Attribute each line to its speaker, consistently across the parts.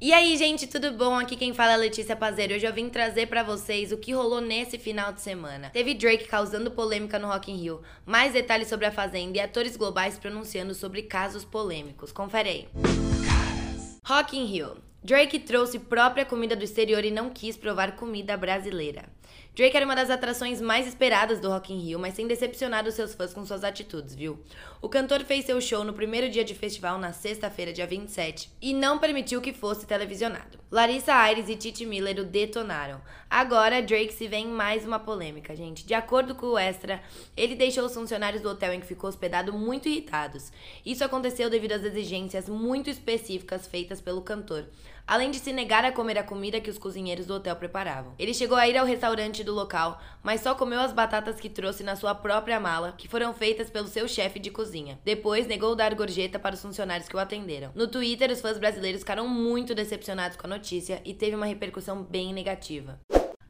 Speaker 1: E aí, gente, tudo bom? Aqui quem fala é Letícia Pazeiro. Hoje eu vim trazer para vocês o que rolou nesse final de semana. Teve Drake causando polêmica no Rock in Rio, mais detalhes sobre a Fazenda e atores globais pronunciando sobre casos polêmicos. Confere aí. Rock in Rio. Drake trouxe própria comida do exterior e não quis provar comida brasileira. Drake era uma das atrações mais esperadas do Rock in Rio, mas tem decepcionado seus fãs com suas atitudes, viu? O cantor fez seu show no primeiro dia de festival, na sexta-feira, dia 27, e não permitiu que fosse televisionado. Larissa Aires e Titi Miller o detonaram. Agora, Drake se vê em mais uma polêmica, gente. De acordo com o Extra, ele deixou os funcionários do hotel em que ficou hospedado muito irritados. Isso aconteceu devido às exigências muito específicas feitas pelo cantor, além de se negar a comer a comida que os cozinheiros do hotel preparavam. Ele chegou a ir ao restaurante do local, mas só comeu as batatas que trouxe na sua própria mala, que foram feitas pelo seu chefe de cozinha. Depois, negou dar gorjeta para os funcionários que o atenderam. No Twitter, os fãs brasileiros ficaram muito decepcionados com a notícia e teve uma repercussão bem negativa.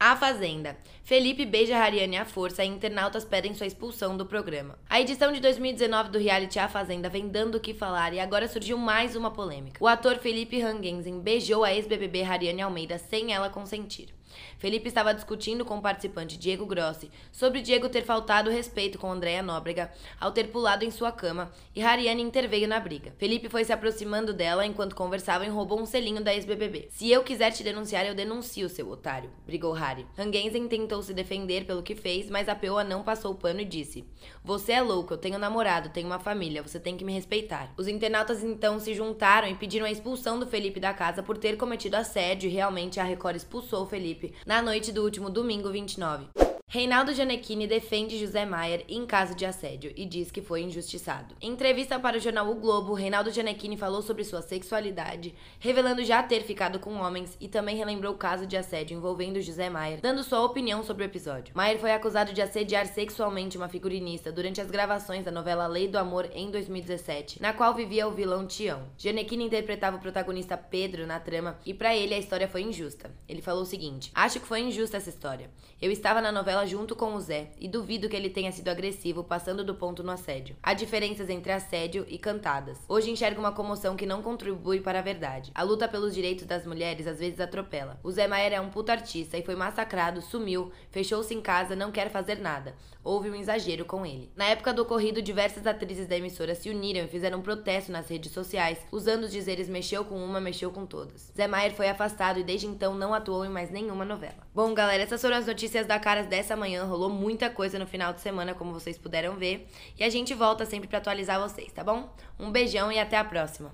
Speaker 1: A Fazenda. Felipe beija Hariane à força e internautas pedem sua expulsão do programa. A edição de 2019 do reality A Fazenda vem dando o que falar e agora surgiu mais uma polêmica. O ator Felipe Hangensen beijou a ex-BBB Hariane Almeida sem ela consentir. Felipe estava discutindo com o participante Diego Grossi sobre Diego ter faltado respeito com Andréa Nóbrega ao ter pulado em sua cama e Hariane interveio na briga. Felipe foi se aproximando dela enquanto conversavam e roubou um selinho da ex-BBB. Se eu quiser te denunciar, eu denuncio, seu otário, brigou Harry. Hangensen tentou se defender pelo que fez, mas a Peoa não passou o pano e disse: Você é louco, eu tenho namorado, tenho uma família, você tem que me respeitar. Os internautas então se juntaram e pediram a expulsão do Felipe da casa por ter cometido assédio e realmente a Record expulsou o Felipe na noite do último domingo 29. Reinaldo Gianecchini defende José Maier em caso de assédio e diz que foi injustiçado. Em entrevista para o jornal O Globo, Reinaldo Gianecchini falou sobre sua sexualidade, revelando já ter ficado com homens e também relembrou o caso de assédio envolvendo José Maier, dando sua opinião sobre o episódio. Maier foi acusado de assediar sexualmente uma figurinista durante as gravações da novela Lei do Amor em 2017, na qual vivia o vilão Tião. Gianecchini interpretava o protagonista Pedro na trama e para ele a história foi injusta. Ele falou o seguinte: Acho que foi injusta essa história. Eu estava na novela junto com o Zé e duvido que ele tenha sido agressivo, passando do ponto no assédio. Há diferenças entre assédio e cantadas. Hoje enxergo uma comoção que não contribui para a verdade. A luta pelos direitos das mulheres às vezes atropela. O Zé Maier é um puto artista e foi massacrado, sumiu, fechou-se em casa, não quer fazer nada. Houve um exagero com ele. Na época do ocorrido, diversas atrizes da emissora se uniram e fizeram um protesto nas redes sociais, usando os dizeres mexeu com uma, mexeu com todas. Zé Maier foi afastado e desde então não atuou em mais nenhuma novela. Bom, galera, essas foram as notícias da Caras dessa manhã. Rolou muita coisa no final de semana, como vocês puderam ver. E a gente volta sempre para atualizar vocês, tá bom? Um beijão e até a próxima.